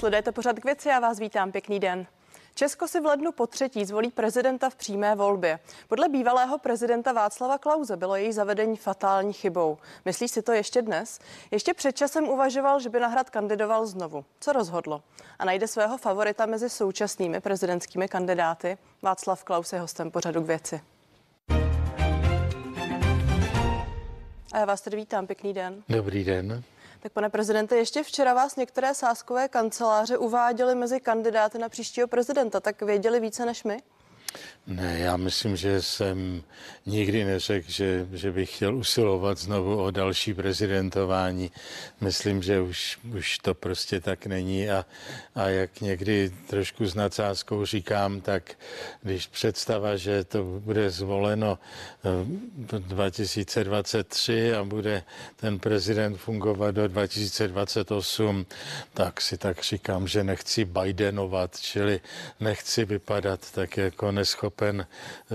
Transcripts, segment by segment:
Sledujete pořád k věci, já vás vítám, pěkný den. Česko si v lednu po třetí zvolí prezidenta v přímé volbě. Podle bývalého prezidenta Václava Klauze bylo její zavedení fatální chybou. Myslí si to ještě dnes? Ještě před časem uvažoval, že by na hrad kandidoval znovu. Co rozhodlo? A najde svého favorita mezi současnými prezidentskými kandidáty? Václav Klaus je hostem pořadu k věci. A já vás tedy vítám, pěkný den. Dobrý den. Tak pane prezidente, ještě včera vás některé sáskové kanceláře uváděly mezi kandidáty na příštího prezidenta, tak věděli více než my? Ne, já myslím, že jsem nikdy neřekl, že, že bych chtěl usilovat znovu o další prezidentování. Myslím, že už, už to prostě tak není a, a jak někdy trošku s nadsázkou říkám, tak když představa, že to bude zvoleno 2023 eh, a bude ten prezident fungovat do 2028, tak si tak říkám, že nechci Bidenovat, čili nechci vypadat tak jako neschopen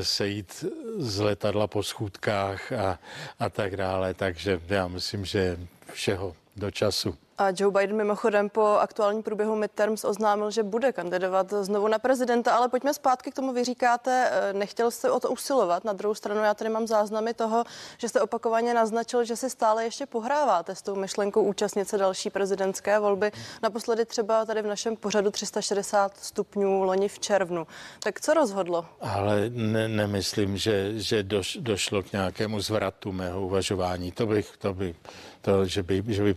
sejít z letadla po schůdkách a, a tak dále. Takže já myslím, že všeho do času. A Joe Biden mimochodem po aktuálním průběhu midterms oznámil, že bude kandidovat znovu na prezidenta, ale pojďme zpátky k tomu. Vy říkáte, eh, nechtěl jste o to usilovat. Na druhou stranu já tady mám záznamy toho, že jste opakovaně naznačil, že si stále ještě pohráváte s tou myšlenkou účastnit se další prezidentské volby. Naposledy třeba tady v našem pořadu 360 stupňů loni v červnu. Tak co rozhodlo? Ale ne, nemyslím, že, že doš, došlo k nějakému zvratu mého uvažování. To bych, to by, to, že by, že by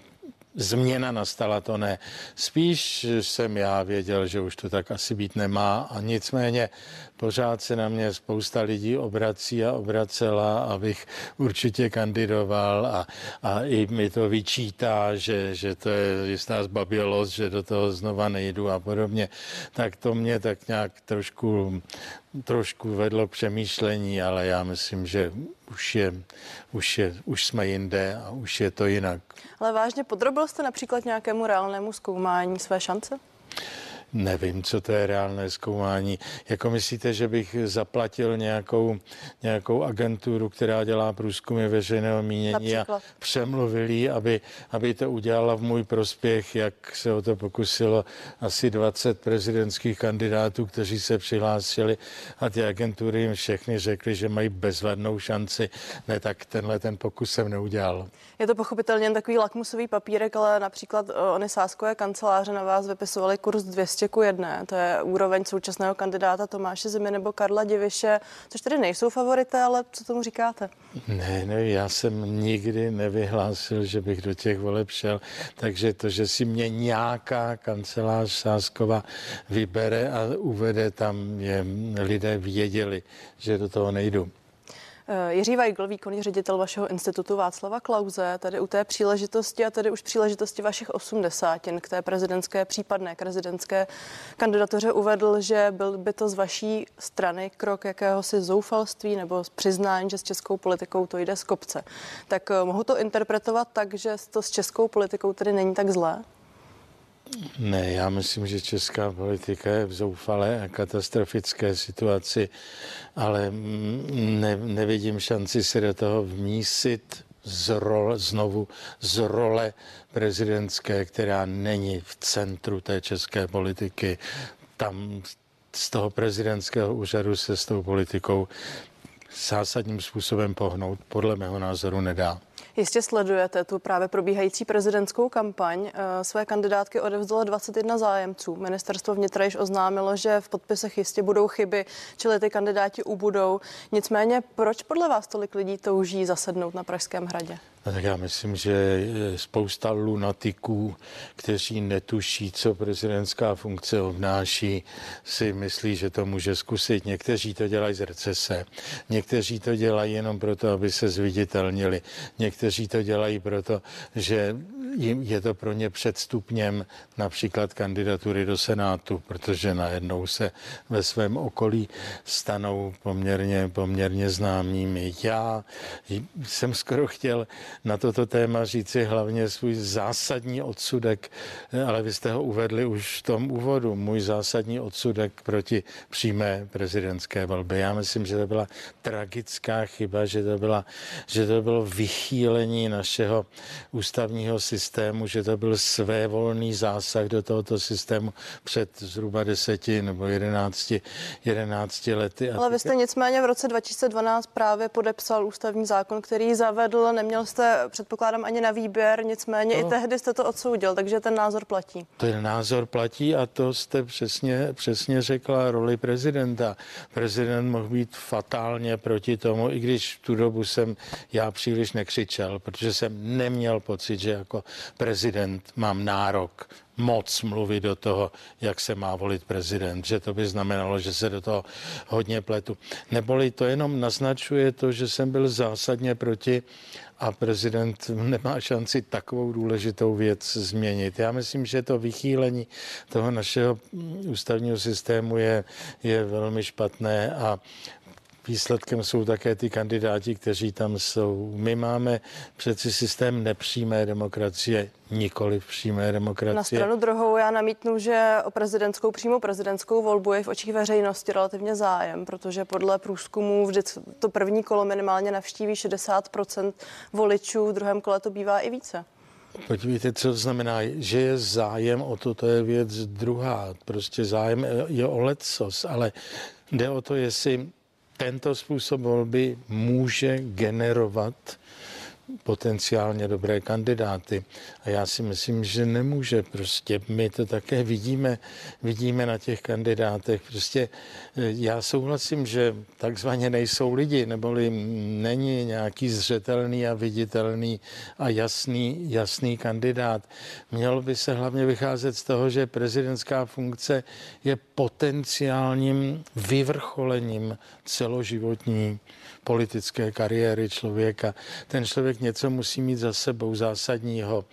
změna nastala, to ne. Spíš jsem já věděl, že už to tak asi být nemá a nicméně pořád se na mě spousta lidí obrací a obracela, abych určitě kandidoval a, a i mi to vyčítá, že, že to je jistá zbabělost, že do toho znova nejdu a podobně. Tak to mě tak nějak trošku trošku vedlo přemýšlení, ale já myslím, že už, je, už, je, už jsme jinde a už je to jinak. Ale vážně podrobil jste například nějakému reálnému zkoumání své šance? Nevím, co to je reálné zkoumání. Jako myslíte, že bych zaplatil nějakou, nějakou agenturu, která dělá průzkumy veřejného mínění Například. a přemluvili, aby, aby to udělala v můj prospěch, jak se o to pokusilo asi 20 prezidentských kandidátů, kteří se přihlásili a ty agentury jim všechny řekly, že mají bezvadnou šanci. Ne, tak tenhle ten pokus jsem neudělal. Je to pochopitelně takový lakmusový papírek, ale například eh, ony sáskové kanceláře na vás vypisovali kurz 200 ku 1. To je úroveň současného kandidáta Tomáše Zimy nebo Karla Diviše, což tedy nejsou favorité, ale co tomu říkáte? Ne, ne, já jsem nikdy nevyhlásil, že bych do těch voleb šel, takže to, že si mě nějaká kancelář Sáskova vybere a uvede tam, je, lidé věděli, že do toho nejdu. Eh, Jiří Weigl, výkonný ředitel vašeho institutu Václava Klauze, tady u té příležitosti a tady už příležitosti vašich osmdesátin k té prezidentské případné prezidentské kandidatoře uvedl, že byl by to z vaší strany krok jakéhosi zoufalství nebo přiznání, že s českou politikou to jde z kopce. Tak eh, mohu to interpretovat tak, že to s českou politikou tedy není tak zlé? Ne, já myslím, že česká politika je v zoufalé a katastrofické situaci, ale ne, nevidím šanci se do toho vmísit z role, znovu z role prezidentské, která není v centru té české politiky. Tam z toho prezidentského úřadu se s tou politikou zásadním způsobem pohnout podle mého názoru nedá. Jistě sledujete tu právě probíhající prezidentskou kampaň. Eh, své kandidátky odevzdalo 21 zájemců. Ministerstvo vnitra již oznámilo, že v podpisech jistě budou chyby, čili ty kandidáti ubudou. Nicméně, proč podle vás tolik lidí touží zasednout na Pražském hradě? Tak já myslím, že spousta lunatiků, kteří netuší, co prezidentská funkce obnáší, si myslí, že to může zkusit. Někteří to dělají z recese, někteří to dělají jenom proto, aby se zviditelnili, někteří to dělají proto, že je to pro ně předstupněm například kandidatury do Senátu, protože najednou se ve svém okolí stanou poměrně, poměrně známými. Já jsem skoro chtěl na toto téma říci hlavně svůj zásadní odsudek, ale vy jste ho uvedli už v tom úvodu. Můj zásadní odsudek proti přímé prezidentské volbě. Já myslím, že to byla tragická chyba, že to, byla, že to bylo vychýlení našeho ústavního systému, že to byl svévolný zásah do tohoto systému před zhruba deseti nebo jedenácti, jedenácti lety. Ale vy jste nicméně v roce 2012 právě podepsal ústavní zákon, který zavedl, neměl jste, předpokládám, ani na výběr, nicméně no. i tehdy jste to odsoudil, takže ten názor platí. Ten názor platí a to jste přesně, přesně řekla roli prezidenta. Prezident mohl být fatálně proti tomu, i když v tu dobu jsem já příliš nekřičel, protože jsem neměl pocit, že jako prezident mám nárok moc mluvit do toho, jak se má volit prezident, že to by znamenalo, že se do toho hodně pletu. Neboli to jenom naznačuje to, že jsem byl zásadně proti a prezident nemá šanci takovou důležitou věc změnit. Já myslím, že to vychýlení toho našeho ústavního systému je, je velmi špatné a Výsledkem jsou také ty kandidáti, kteří tam jsou. My máme přeci systém nepřímé demokracie, nikoli přímé demokracie. Na stranu druhou já namítnu, že o prezidentskou, přímo prezidentskou volbu je v očích veřejnosti relativně zájem, protože podle průzkumů vždy to první kolo minimálně navštíví 60% voličů, v druhém kole to bývá i více. Podívejte, co to znamená, že je zájem o to, to je věc druhá. Prostě zájem je o lecos, ale jde o to, jestli tento způsob volby může generovat potenciálně dobré kandidáty. A já si myslím, že nemůže. Prostě my to také vidíme, vidíme na těch kandidátech. Prostě eh, já souhlasím, že takzvaně nejsou lidi, neboli není nějaký zřetelný a viditelný a jasný, jasný kandidát. Mělo by se hlavně vycházet z toho, že prezidentská funkce je potenciálním vyvrcholením celoživotní politické kariéry člověka. Ten člověk něco musí mít za sebou zásadního.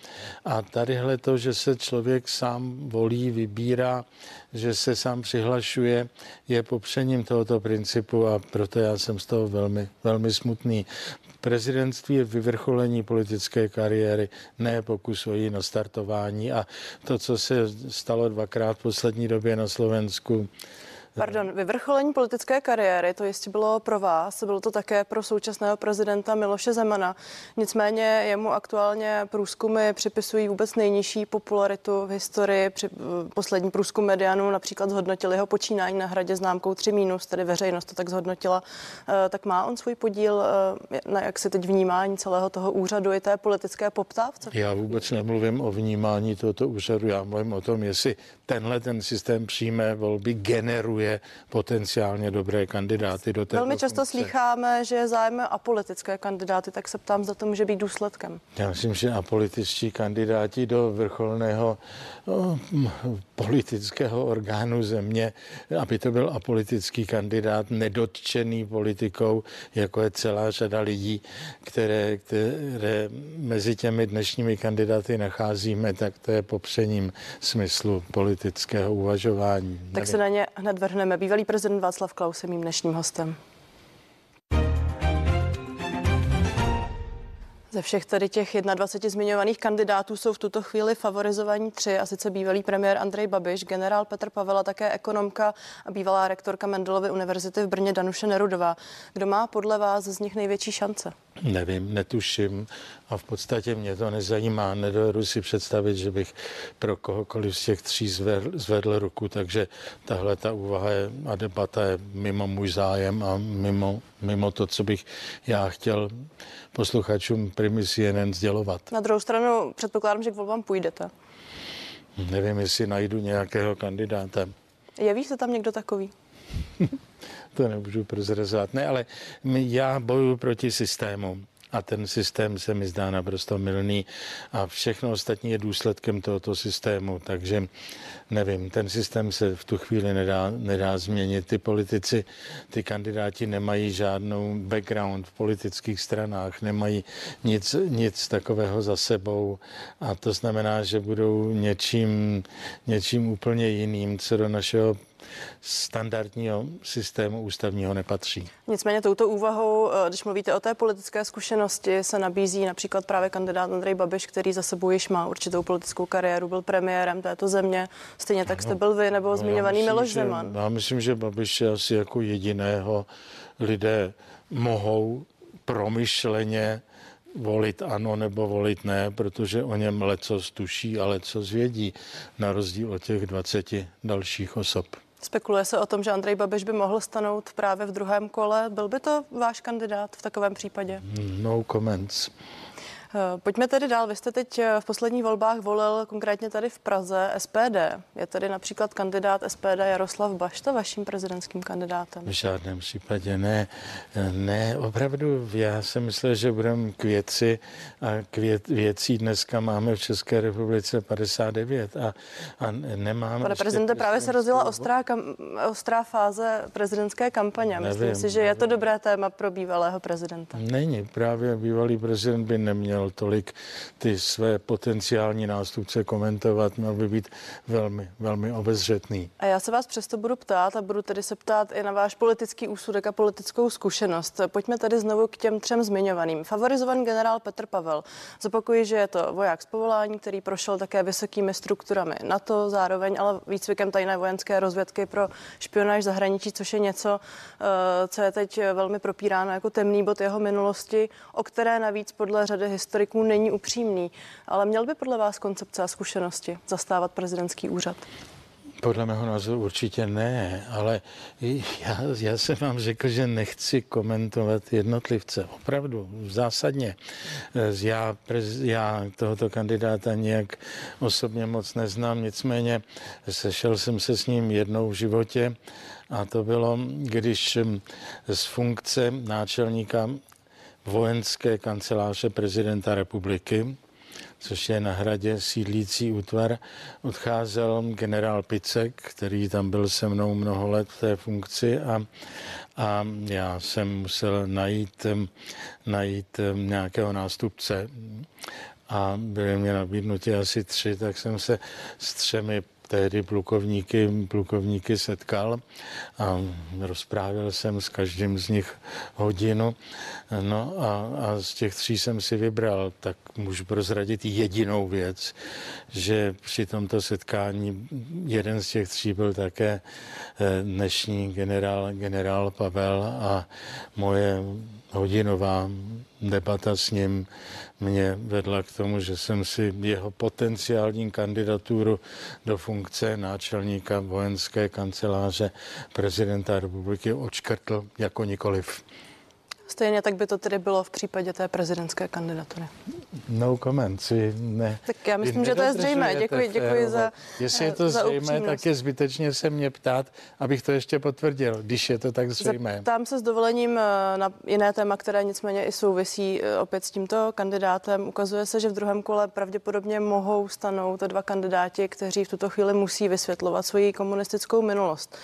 A tadyhle to, že se člověk sám volí, vybírá, že se sám přihlašuje, je popřením tohoto principu a proto já jsem z toho velmi, velmi smutný. Prezidentství je vyvrcholení politické kariéry, ne pokus o její nastartování. A to, co se stalo dvakrát v poslední době na Slovensku, Pardon, vyvrcholení politické kariéry, to jistě bylo pro vás, bylo to také pro současného prezidenta Miloše Zemana. Nicméně jemu aktuálně průzkumy připisují vůbec nejnižší popularitu v historii. Při poslední průzkum medianu například zhodnotili jeho počínání na hradě známkou 3 minus, tedy veřejnost to tak zhodnotila. Eh, tak má on svůj podíl eh, na jak se teď vnímání celého toho úřadu i té politické poptávce? Já vůbec nemluvím o vnímání tohoto úřadu, já mluvím o tom, jestli tenhle ten systém přímé volby generuje potenciálně dobré kandidáty do té. Velmi často funkce. slýcháme, že je zájem apolitické kandidáty, tak se ptám, za to může být důsledkem. Já myslím, že apolitičtí kandidáti do vrcholného no, politického orgánu země, aby to byl apolitický kandidát, nedotčený politikou, jako je celá řada lidí, které, které mezi těmi dnešními kandidáty nacházíme, tak to je popřením smyslu politiky politického uvažování. Tak Nevím. se na ně hned vrhneme. Bývalý prezident Václav Klaus je mým dnešním hostem. Ze všech tady těch 21 zmiňovaných kandidátů jsou v tuto chvíli favorizovaní tři, a sice bývalý premiér Andrej Babiš, generál Petr Pavela, také ekonomka a bývalá rektorka Mendelovy univerzity v Brně Danuše Nerudová. Kdo má podle vás z nich největší šance? Nevím, netuším a v podstatě mě to nezajímá. Nedovedu si představit, že bych pro kohokoliv z těch tří zvedl, zvedl ruku, takže tahle ta úvaha je, a debata je mimo můj zájem a mimo, mimo to, co bych já chtěl posluchačům Primy CNN sdělovat. Na druhou stranu předpokládám, že k volbám půjdete. Nevím, jestli najdu nějakého kandidáta. Jeví se tam někdo takový? to nemůžu prozrazovat. Ne, ale já bojuji proti systému a ten systém se mi zdá naprosto milný a všechno ostatní je důsledkem tohoto systému, takže nevím, ten systém se v tu chvíli nedá, nedá změnit. Ty politici, ty kandidáti nemají žádnou background v politických stranách, nemají nic, nic takového za sebou a to znamená, že budou něčím, něčím úplně jiným, co do našeho standardního systému ústavního nepatří. Nicméně touto úvahou, eh, když mluvíte o té politické zkušenosti, se nabízí například právě kandidát Andrej Babiš, který za sebou již má určitou politickou kariéru, byl premiérem této země. Stejně tak jste byl vy nebo no, zmiňovaný myslím, Miloš Zeman. Já myslím, že Babiš je asi jako jediného lidé mohou promyšleně volit ano nebo volit ne, protože o něm leco tuší a leco zvědí, na rozdíl od těch 20 dalších osob. Spekuluje se o tom, že Andrej Babiš by mohl stanout právě v druhém kole. Byl by to váš kandidát v takovém případě? No comments. Eh, pojďme tedy dál. Vy jste teď eh, v posledních volbách volil konkrétně tady v Praze SPD. Je tady například kandidát SPD Jaroslav Bašta vaším prezidentským kandidátem? V žádném případě ne. Ne, opravdu já jsem myslel, že budeme k věci a k věcí dneska máme v České republice 59 a, a nemáme... Pane prezidente, právě se rozjela ostrá, kam, ostrá fáze prezidentské kampaně. Myslím nevím, si, že nevím. je to dobré téma pro bývalého prezidenta. Není, právě bývalý prezident by neměl neměl tolik ty své potenciální nástupce komentovat, měl by být velmi, velmi obezřetný. A já se vás přesto budu ptát a budu tedy se ptát i na váš politický úsudek a politickou zkušenost. Pojďme tedy znovu k těm třem zmiňovaným. Favorizovaný generál Petr Pavel. Zopakuji, že je to voják z povolání, který prošel také vysokými strukturami NATO, zároveň ale výcvikem tajné vojenské rozvědky pro špionáž zahraničí, což je něco, eh, co je teď velmi propíráno jako temný bod jeho minulosti, o které navíc podle řady historiků historiků není upřímný, ale měl by podle vás koncepce a zkušenosti zastávat prezidentský úřad? Podle mého názoru určitě ne, ale já, já jsem vám řekl, že nechci komentovat jednotlivce. Opravdu, zásadně. Já, já tohoto kandidáta nějak osobně moc neznám, nicméně sešel jsem se s ním jednou v životě a to bylo, když z funkce náčelníka vojenské kanceláře prezidenta republiky, což je na hradě sídlící útvar, odcházel generál Picek, který tam byl se mnou mnoho let v té funkci a, a já jsem musel najít, najít nějakého nástupce. A byly mě nabídnuti asi tři, tak jsem se s třemi tehdy plukovníky, plukovníky setkal a rozprávil jsem s každým z nich hodinu. No a, a z těch tří jsem si vybral, tak můžu prozradit jedinou věc, že při tomto setkání jeden z těch tří byl také eh, dnešní generál, generál Pavel a moje hodinová debata s ním mě vedla k tomu, že jsem si jeho potenciální kandidaturu do funkce náčelníka vojenské kanceláře prezidenta republiky odškrtl jako nikoliv. Stejně tak by to tedy bylo v případě té prezidentské kandidatury. No comment, si ne. Tak já myslím, že to je zřejmé. Děkuji, děkuji za Jestli je to zřejmé, tak je zbytečně se mě ptát, abych to ještě potvrdil, když je to tak zřejmé. Tam se s dovolením eh, na jiné téma, které nicméně i souvisí eh, opět s tímto kandidátem. Ukazuje se, že v druhém kole pravděpodobně mohou stanout dva kandidáti, kteří v tuto chvíli musí vysvětlovat svoji komunistickou minulost.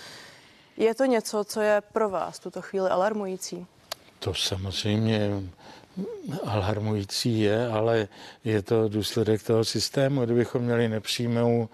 Je to něco, co je pro vás v tuto chvíli alarmující? To samozřejmě alarmující je, ale je to důsledek toho systému. Kdybychom měli nepřímou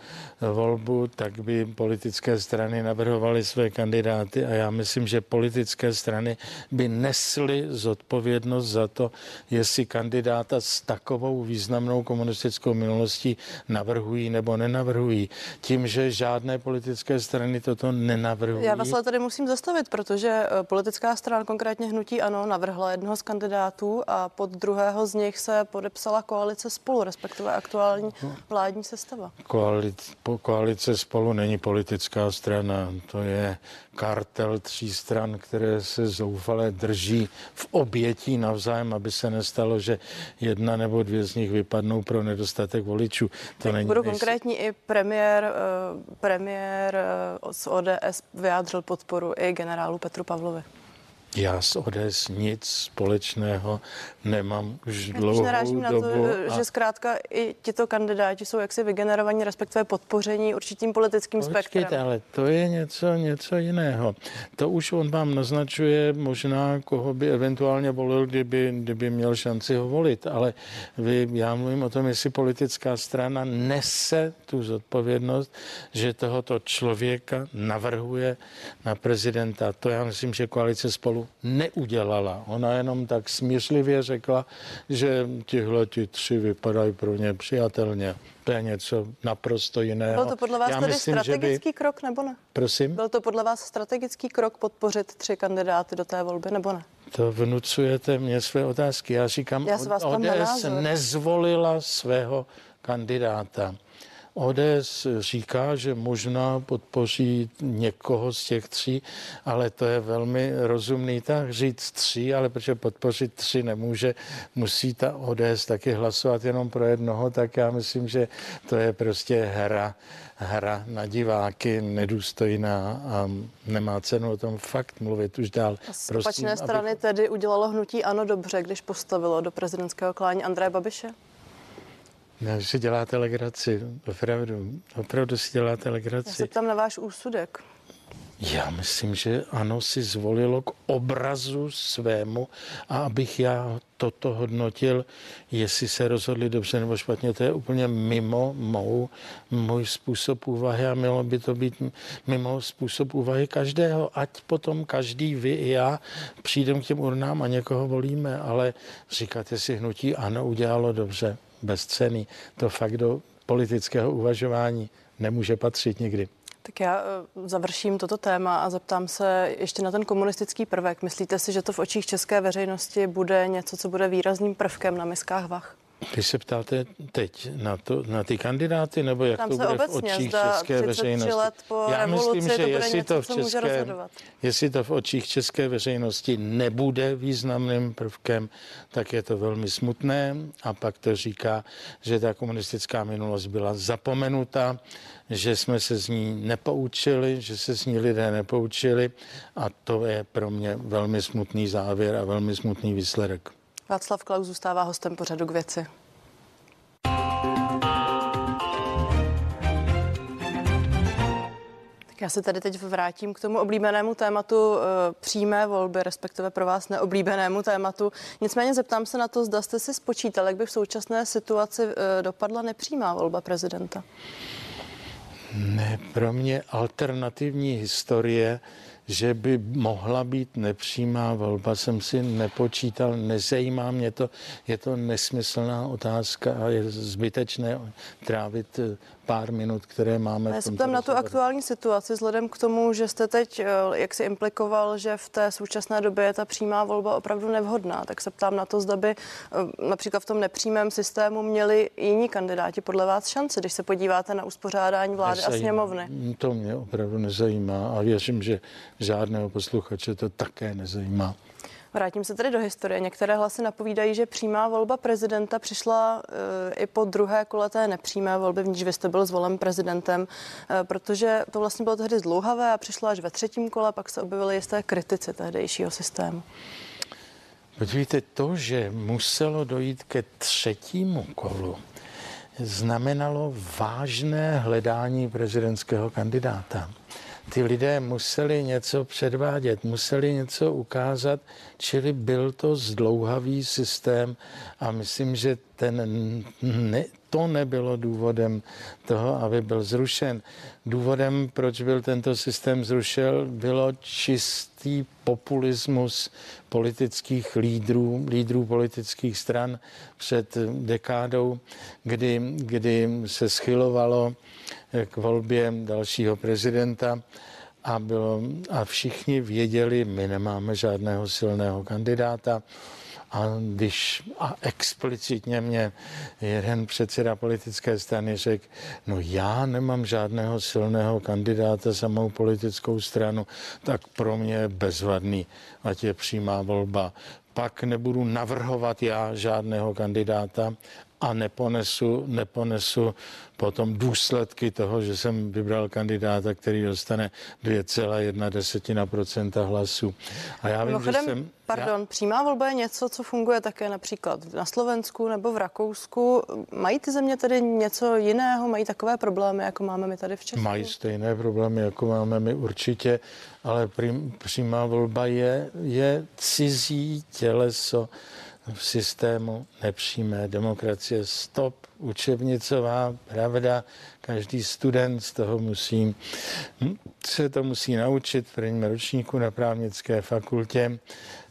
volbu, tak by politické strany navrhovaly své kandidáty a já myslím, že politické strany by nesly zodpovědnost za to, jestli kandidáta s takovou významnou komunistickou minulostí navrhují nebo nenavrhují. Tím, že žádné politické strany toto nenavrhují. Já vás ale tady musím zastavit, protože eh, politická strana, konkrétně hnutí ANO, navrhla jednoho z kandidátů a pod druhého z nich se podepsala koalice spolu, respektive aktuální vládní sestava. Koalice, koalice spolu není politická strana, to je kartel tří stran, které se zoufale drží v obětí navzájem, aby se nestalo, že jedna nebo dvě z nich vypadnou pro nedostatek voličů. To není budu konkrétní, i premiér, uh, premiér uh, z ODS vyjádřil podporu i generálu Petru Pavlovi. Já s ODS nic společného nemám už dlouhou narážím na to, a... že zkrátka i tito kandidáti jsou jaksi vygenerovaní, respektive podpoření určitým politickým Počkejte, spektrem. ale to je něco, něco jiného. To už on vám naznačuje možná, koho by eventuálně volil, kdyby, kdyby měl šanci ho volit. Ale vy, já mluvím o tom, jestli politická strana nese tu zodpovědnost, že tohoto člověka navrhuje na prezidenta. To já myslím, že koalice spolu neudělala. Ona jenom tak smířlivě řekla, že tihle ti tři vypadají pro ně přijatelně. To je něco naprosto jiného. Byl to podle vás Já tedy myslím, strategický by... krok nebo ne? Prosím? Byl to podle vás strategický krok podpořit tři kandidáty do té volby nebo ne? To vnucujete mě své otázky. Já říkám, Já ODS nezvolila svého kandidáta. ODS říká, že možná podpoří někoho z těch tří, ale to je velmi rozumný tak říct tři, ale protože podpořit tři nemůže, musí ta ODS taky hlasovat jenom pro jednoho, tak já myslím, že to je prostě hra, hra na diváky nedůstojná a nemá cenu o tom fakt mluvit už dál. A z opačné strany aby... tedy udělalo hnutí ANO dobře, když postavilo do prezidentského klání Andreje Babiše? Ne, si děláte legraci, opravdu, opravdu si děláte legraci. Já se ptám na váš úsudek. Já myslím, že ano, si zvolilo k obrazu svému a abych já toto hodnotil, jestli se rozhodli dobře nebo špatně, to je úplně mimo mou, můj způsob úvahy a mělo by to být mimo způsob úvahy každého, ať potom každý vy i já přijdeme k těm urnám a někoho volíme, ale říkáte si hnutí ano, udělalo dobře bezcený. To fakt do politického uvažování nemůže patřit nikdy. Tak já eh, završím toto téma a zeptám se ještě na ten komunistický prvek. Myslíte si, že to v očích české veřejnosti bude něco, co bude výrazným prvkem na miskách vach? Vy se ptáte teď na, to, na ty kandidáty, nebo jak Tam to bude obecně, v očích české veřejnosti? Let po Já myslím, že to jestli, něco, to v české, jestli to v očích české veřejnosti nebude významným prvkem, tak je to velmi smutné a pak to říká, že ta komunistická minulost byla zapomenuta, že jsme se z ní nepoučili, že se z ní lidé nepoučili a to je pro mě velmi smutný závěr a velmi smutný výsledek. Václav Klaus zůstává hostem pořadu k věci. Já se tady teď vrátím k tomu oblíbenému tématu e, přímé volby, respektive pro vás neoblíbenému tématu. Nicméně zeptám se na to, zda jste si spočítali, jak by v současné situaci e, dopadla nepřímá volba prezidenta. Ne, pro mě alternativní historie že by mohla být nepřímá volba, jsem si nepočítal, nezajímá mě to, je to nesmyslná otázka a je zbytečné trávit eh, pár minut, které máme. Já se ptám na tu aktuální situaci, vzhledem k tomu, že jste teď, eh, jak si implikoval, že v té současné době je ta přímá volba opravdu nevhodná, tak se ptám na to, zda by eh, například v tom nepřímém systému měli jiní kandidáti podle vás šanci, když se podíváte na uspořádání vlády nezajímá. a sněmovny. To mě opravdu nezajímá a věřím, že žádného posluchače to také nezajímá. Vrátím se tedy do historie. Některé hlasy napovídají, že přímá volba prezidenta přišla e, i po druhé kole té nepřímé volby, v níž vy jste byl zvolen prezidentem, e, protože to vlastně bylo tehdy zdlouhavé a přišlo až ve třetím kole, pak se objevily jisté kritici tehdejšího systému. Podívejte, to, že muselo dojít ke třetímu kolu, znamenalo vážné hledání prezidentského kandidáta ty lidé museli něco předvádět, museli něco ukázat, čili byl to zdlouhavý systém a myslím, že ten ne, to nebylo důvodem toho, aby byl zrušen. Důvodem, proč byl tento systém zrušen, bylo čistý populismus politických lídrů, lídrů politických stran před dekádou, kdy, kdy se schylovalo k volbě dalšího prezidenta a, bylo, a všichni věděli, my nemáme žádného silného kandidáta. A když a explicitně mě jeden předseda politické strany řekl, no já nemám žádného silného kandidáta za mou politickou stranu, tak pro mě je bezvadný, ať je přímá volba. Pak nebudu navrhovat já žádného kandidáta a neponesu, neponesu potom důsledky toho, že jsem vybral kandidáta, který dostane 2,1 hlasů. A já vím, že jsem... Pardon, já... přímá volba je něco, co funguje také například na Slovensku nebo v Rakousku. Mají ty země tedy něco jiného? Mají takové problémy, jako máme my tady v Česku? Mají stejné problémy, jako máme my určitě, ale přímá volba je, je cizí těleso v systému nepřímé demokracie. Stop, učebnicová pravda. Každý student z toho musí, hm, se to musí naučit v prvním ročníku na právnické fakultě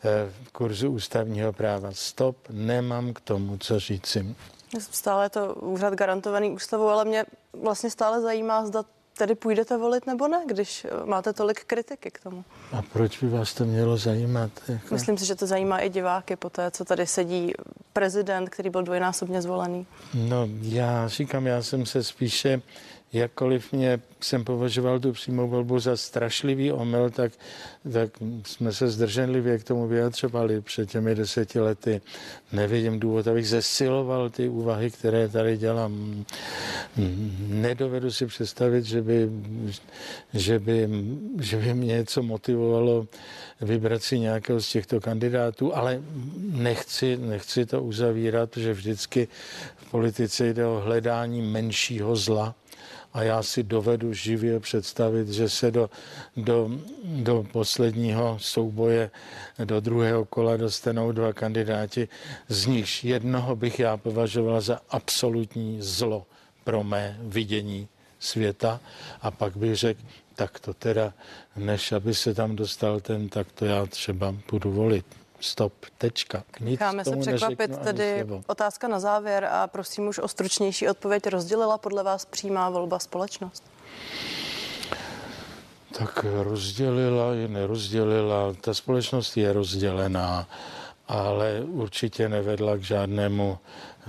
eh, v kurzu ústavního práva. Stop, nemám k tomu co říci. Stále je to úřad garantovaný ústavou, ale mě vlastně stále zajímá, zda tedy půjdete volit nebo ne, když eh, máte tolik kritiky k tomu. A proč by vás to mělo zajímat? Jako? Myslím si, že to zajímá i diváky po té, co tady sedí prezident, který byl dvojnásobně zvolený. No já říkám, já jsem se spíše jakkoliv mě jsem považoval tu přímou volbu za strašlivý omyl, tak, tak jsme se zdrženlivě k tomu vyjadřovali před těmi deseti lety. Nevidím důvod, abych zesiloval ty úvahy, které tady dělám. Nedovedu si představit, že by, že by, že by mě něco motivovalo vybrat si nějakého z těchto kandidátů, ale nechci, nechci to uzavírat, že vždycky v politice jde o hledání menšího zla a já si dovedu živě představit, že se do, do, do posledního souboje, do druhého kola dostanou dva kandidáti, z nichž jednoho bych já považoval za absolutní zlo pro mé vidění světa. A pak bych řekl, tak to teda, než aby se tam dostal ten, tak to já třeba budu volit stop, tečka. Nic Necháme se překvapit, tedy slovo. otázka na závěr a prosím už o stručnější odpověď. Rozdělila podle vás přímá volba společnost? Tak rozdělila i nerozdělila. Ta společnost je rozdělená, ale určitě nevedla k žádnému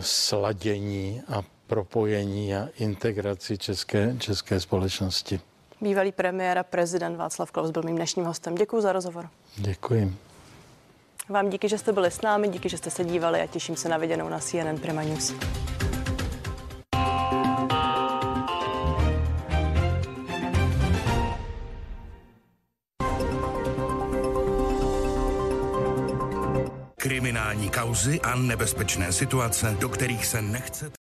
sladění a propojení a integraci české, české společnosti. Bývalý premiér a prezident Václav Klaus byl mým dnešním hostem. Děkuji za rozhovor. Děkuji. Vám díky, že jste byli s námi, díky, že jste se dívali a těším se na viděnou na CNN Prima News. Kriminální kauzy a nebezpečné situace, do kterých se nechcete